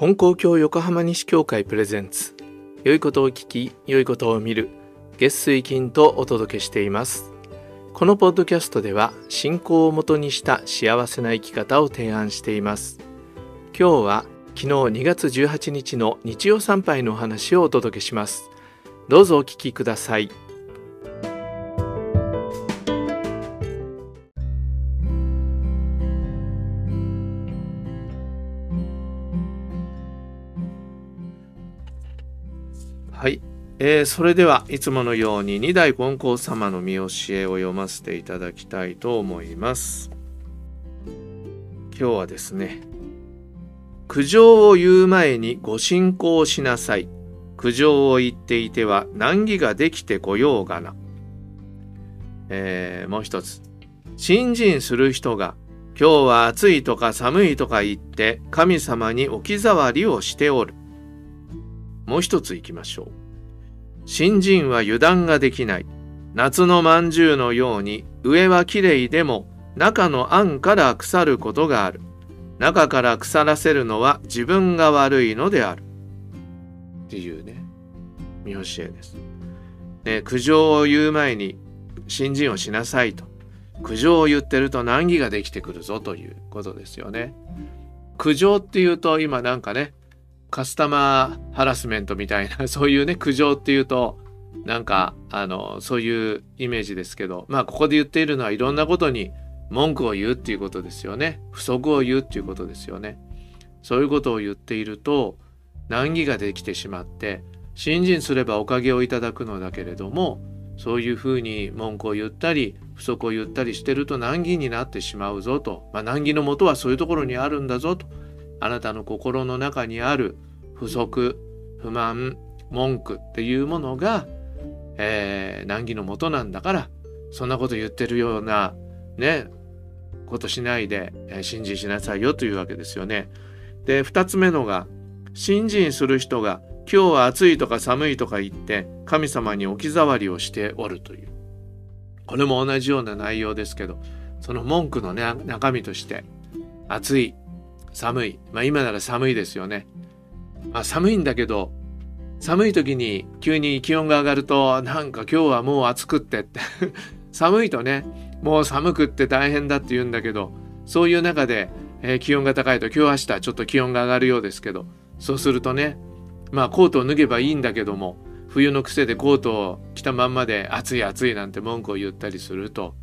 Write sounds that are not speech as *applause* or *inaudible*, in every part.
金光教横浜西教会プレゼンツ。良いことを聞き良いことを見る。月水金とお届けしています。このポッドキャストでは信仰をもとにした幸せな生き方を提案しています。今日は昨日2月18日の日曜参拝のお話をお届けします。どうぞお聞きください。はい、えー、それではいつものように二代金光様の見教えを読ませていただきたいと思います。今日はですね苦情を言う前にご信仰しなさい。苦情を言っていては難儀ができてこようがな、えー、もう一つ。信心する人が今日は暑いとか寒いとか言って神様に置き触りをしておる。もう一ついきましょう。新人は油断ができない。夏のまんじゅうのように上はきれいでも中のあんから腐ることがある。中から腐らせるのは自分が悪いのである。っていうね、見教えです。ね、苦情を言う前に新人をしなさいと。苦情を言ってると難儀ができてくるぞということですよね。苦情っていうと今なんかねカスタマーハラスメントみたいな *laughs* そういうね苦情っていうとなんかあのそういうイメージですけどまあここで言っているのはいろんなことに文句を言うっていうことですよね。不足を言うっていうことですよね。そういうことを言っていると難儀ができてしまって信心すればおかげをいただくのだけれどもそういうふうに文句を言ったり不足を言ったりしてると難儀になってしまうぞと、まあ、難儀のもとはそういうところにあるんだぞと。あなたの心の中にある不足不満文句っていうものが、えー、難儀のもとなんだからそんなこと言ってるようなねことしないで、えー、信心しなさいよというわけですよね。で2つ目のが信心する人が今日は暑いとか寒いとか言って神様に置き触りをしておるというこれも同じような内容ですけどその文句の、ね、中身として暑い寒い。まあ今なら寒いですよね。まあ、寒いんだけど寒い時に急に気温が上がるとなんか今日はもう暑くってって。*laughs* 寒いとねもう寒くって大変だって言うんだけどそういう中で、えー、気温が高いと今日明日ちょっと気温が上がるようですけどそうするとねまあコートを脱げばいいんだけども冬の癖でコートを着たまんまで暑い暑いなんて文句を言ったりすると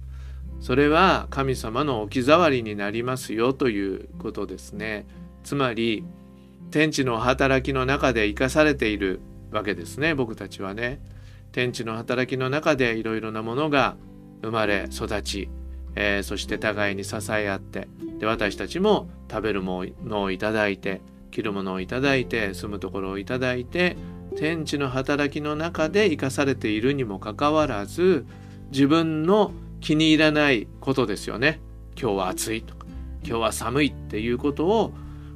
それは神様の置き触りになりますよということですね。つまり天地の働きの中で生かされているわけですね僕たちはね。天地の働きの中でいろいろなものが生まれ育ち、えー、そして互いに支え合ってで私たちも食べるものをいただいて着るものをいただいて住むところをいただいて天地の働きの中で生かされているにもかかわらず自分の気に入らないことですよね今日は暑いとか今日は寒いっていうことを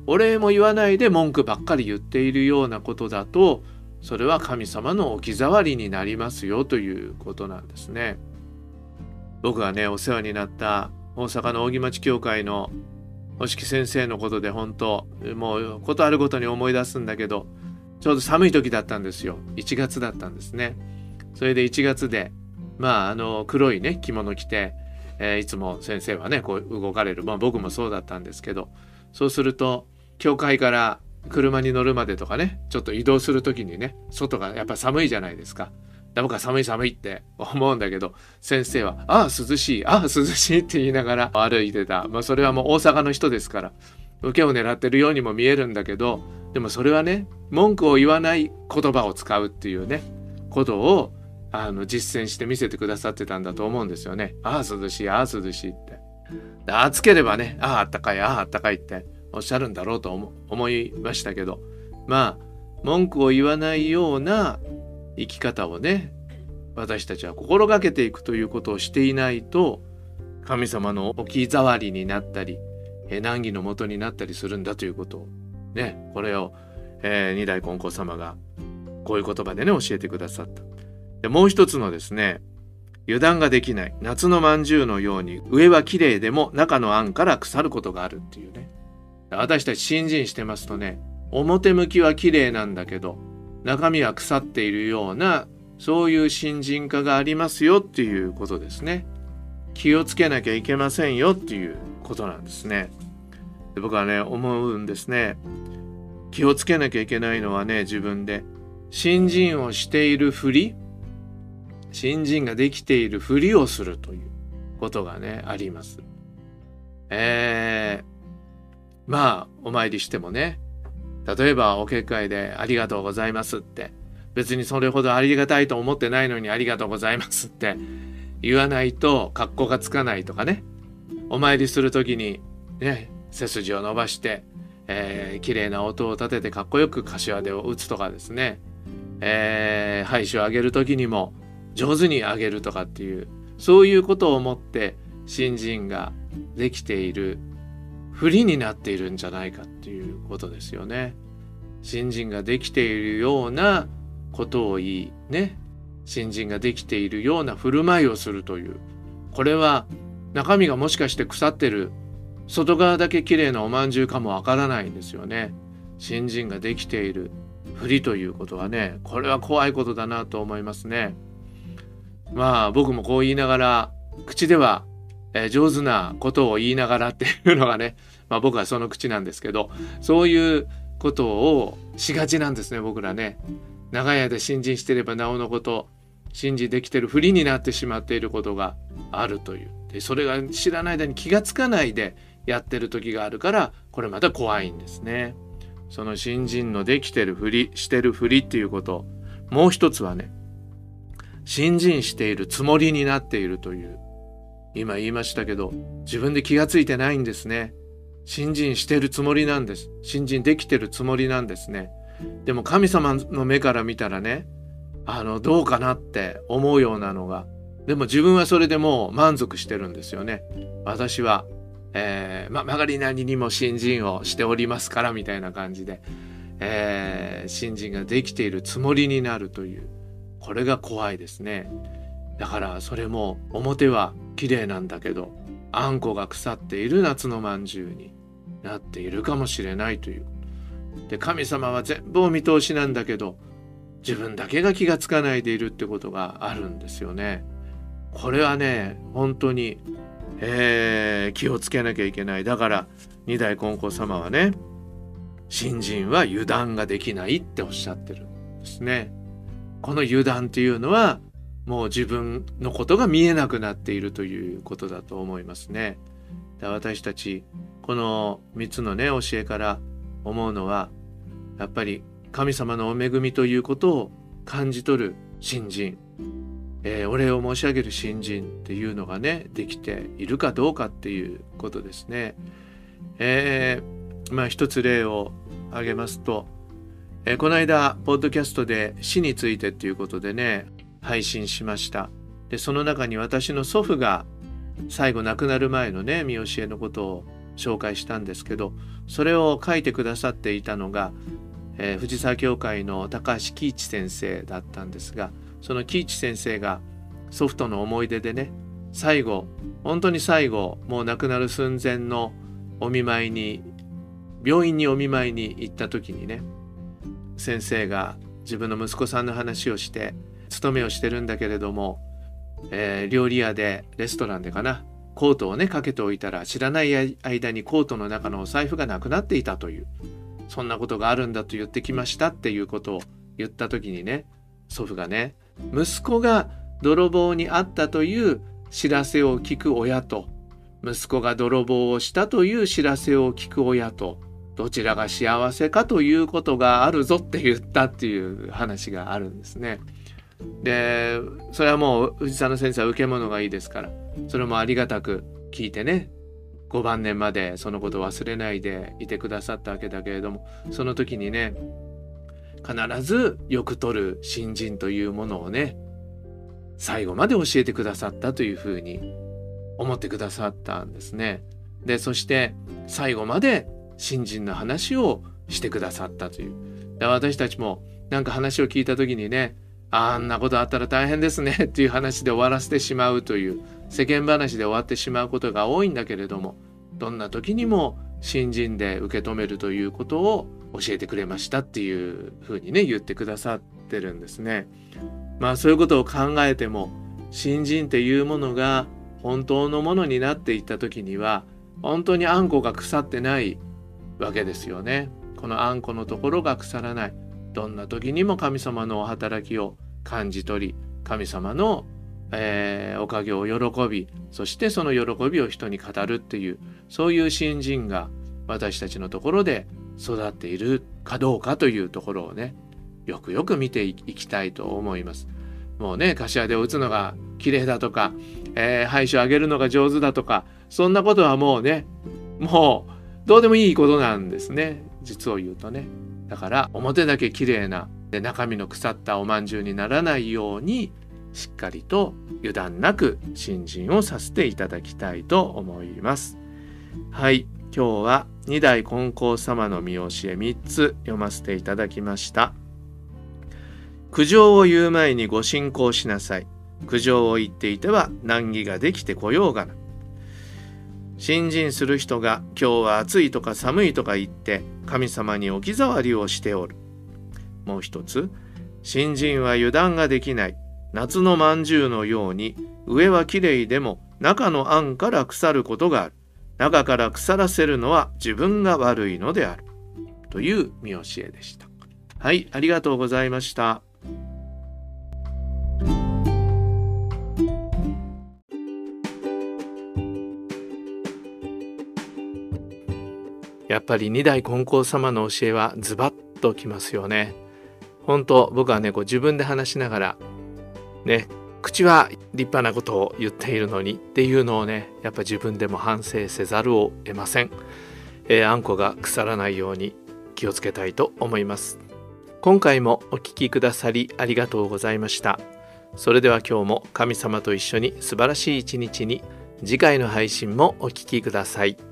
お礼も言わないで文句ばっかり言っているようなことだとそれは神様の置き触りになりますよということなんですね。僕がねお世話になった大阪の扇町教会のお式先生のことで本当もうことあるごとに思い出すんだけどちょうど寒い時だったんですよ1月だったんですね。それで1月でまああの黒いね着物着て、えー、いつも先生はねこう動かれるまあ僕もそうだったんですけどそうすると教会から車に乗るまでとかねちょっと移動する時にね外がやっぱ寒いじゃないですか。僕は寒い寒いって *laughs* 思うんだけど先生は「ああ涼しいああ涼しい」って言いながら歩いてた、まあ、それはもう大阪の人ですから受けを狙ってるようにも見えるんだけどでもそれはね文句を言わない言葉を使うっていうねことをあの実践して見せてくださってたんだと思うんですよね。ああ涼しいああ涼しいって。暑ければねあああったかいあああったかいっておっしゃるんだろうと思いましたけどまあ文句を言わないような生き方をね私たちは心がけていくということをしていないと神様の置き触りになったり難儀のもとになったりするんだということをねこれを、えー、二代金光様がこういう言葉でね教えてくださった。でもう一つのですね油断ができない夏のまんじゅうのように上は綺麗でも中のあんから腐ることがあるっていうね私たち新人してますとね表向きは綺麗なんだけど中身は腐っているようなそういう新人化がありますよっていうことですね。気をつけなきゃいけませんよっていうことなんですね。で僕はね思うんですね。気をつけなきゃいけないのはね自分で新人をしているふり新人ができているふりをするということがねあります。えー、まあお参りしてもね例えばお結界で「ありがとうございます」って別にそれほどありがたいと思ってないのに「ありがとうございます」って言わないと格好がつかないとかねお参りする時にね背筋を伸ばして、えー、綺麗な音を立ててかっこよく柏手を打つとかですね、えー、配を上げる時にも上手に上げるとかっていうそういうことを思って新人ができている不利になっているんじゃないかっていうことですよね。新人ができているようなことを言いね新人ができているような振る舞いをするというこれは中身がもしかして腐ってる外側だけ綺麗なおまんじゅうかもわからないんですよね。新人ができているふりということはねこれは怖いことだなと思いますね。まあ僕もこう言いながら口では、えー、上手なことを言いながらっていうのがね *laughs* まあ僕はその口なんですけどそういうことをしがちなんですね僕らね。長屋で新人してればなおのこと信じできてるふりになってしまっていることがあるというでそれが知らない間に気がつかないでやってる時があるからこれまた怖いんですね。その新人のできてるふりしてるふりっていうこともう一つはね新人しているつもりになっているという今言いましたけど自分で気がついてないんですね。新人してるつもりなんです。新人できてるつもりなんですね。でも神様の目から見たらねあのどうかなって思うようなのがでも自分はそれでもう満足してるんですよね。私は、えー、ま曲がりなりにも新人をしておりますからみたいな感じで、えー、新人ができているつもりになるというこれが怖いですね。だからそれも表は綺麗なんだけどあんこが腐っている夏のまんじゅうになっているかもしれないというで神様は全部お見通しなんだけど自分だけが気がつかないでいるってことがあるんですよね。これはね本当に、えー、気をつけなきゃいけないだから二代金光様はね新人は油断ができないっておっしゃってるんですね。この油断っていうのはもう自分のことが見えなくなっているということだと思いますね。私たちこの3つのね教えから思うのはやっぱり神様のお恵みということを感じ取る新人、えー、お礼を申し上げる新人っていうのがねできているかどうかっていうことですね。えー、まあ一つ例を挙げますと、えー、この間ポッドキャストで死についてっていうことでね配信しました。でその中に私の祖父が最後亡くなる前のね見教えのことを紹介したんですけどそれを書いてくださっていたのが、えー、藤沢教会の高橋喜一先生だったんですがその喜一先生が祖父との思い出でね最後本当に最後もう亡くなる寸前のお見舞いに病院にお見舞いに行った時にね先生が自分の息子さんの話をして勤めをしてるんだけれども、えー、料理屋でレストランでかなコートをねかけておいたら知らない間にコートの中のお財布がなくなっていたというそんなことがあるんだと言ってきましたっていうことを言った時にね祖父がね息子が泥棒にあったという知らせを聞く親と息子が泥棒をしたという知らせを聞く親とどちらが幸せかということがあるぞって言ったっていう話があるんですね。でそれはもう藤沢先生は受け物がいいですからそれもありがたく聞いてね5晩年までそのことを忘れないでいてくださったわけだけれどもその時にね必ずよく取る新人というものをね最後まで教えてくださったというふうに思ってくださったんですね。でそして最後まで新人の話をしてくださったという。で私たちもなんか話を聞いた時にねあんなことあったら大変ですねっていう話で終わらせてしまうという世間話で終わってしまうことが多いんだけれどもどんな時にも信心で受け止めるということを教えてくれましたっていうふうにね言ってくださってるんですね。まあそういうことを考えても新人っていうものが本当のものになっていった時には本当にあんこが腐ってないわけですよね。このあんこのところが腐らないどんな時にも神様のお働きを感じ取り神様の、えー、おかげを喜びそしてその喜びを人に語るっていうそういう新人が私たちのところで育っているかどうかというところをねよくよく見ていきたいと思います。もうね柏で打つのが綺麗だとか、えー、配所上げるのが上手だとかそんなことはもうねもうどうでもいいことなんですね実を言うとね。だから表だけ綺麗なで中身の腐ったおまんじゅうにならないようにしっかりと油断なく新人をさせていただきたいと思います。はい今日は二代金光様の見教え3つ読ませていただきました。苦情を言う前にご信仰しなさい。苦情を言っていては難儀ができてこようがな。信心する人が今日は暑いとか寒いとか言って神様に置き触りをしておる。もう一つ、新人は油断ができない。夏のまんじゅうのように上はきれいでも中のあんから腐ることがある。中から腐らせるのは自分が悪いのである。という見教えでした。はい、ありがとうございました。ぱり二代金光様の教えはズバッときますよね。本当僕はねこう自分で話しながらね口は立派なことを言っているのにっていうのをねやっぱ自分でも反省せざるを得ません、えー、あんこが腐らないように気をつけたいと思います今回もお聴きくださりありがとうございましたそれでは今日も神様と一緒に素晴らしい一日に次回の配信もお聴きください。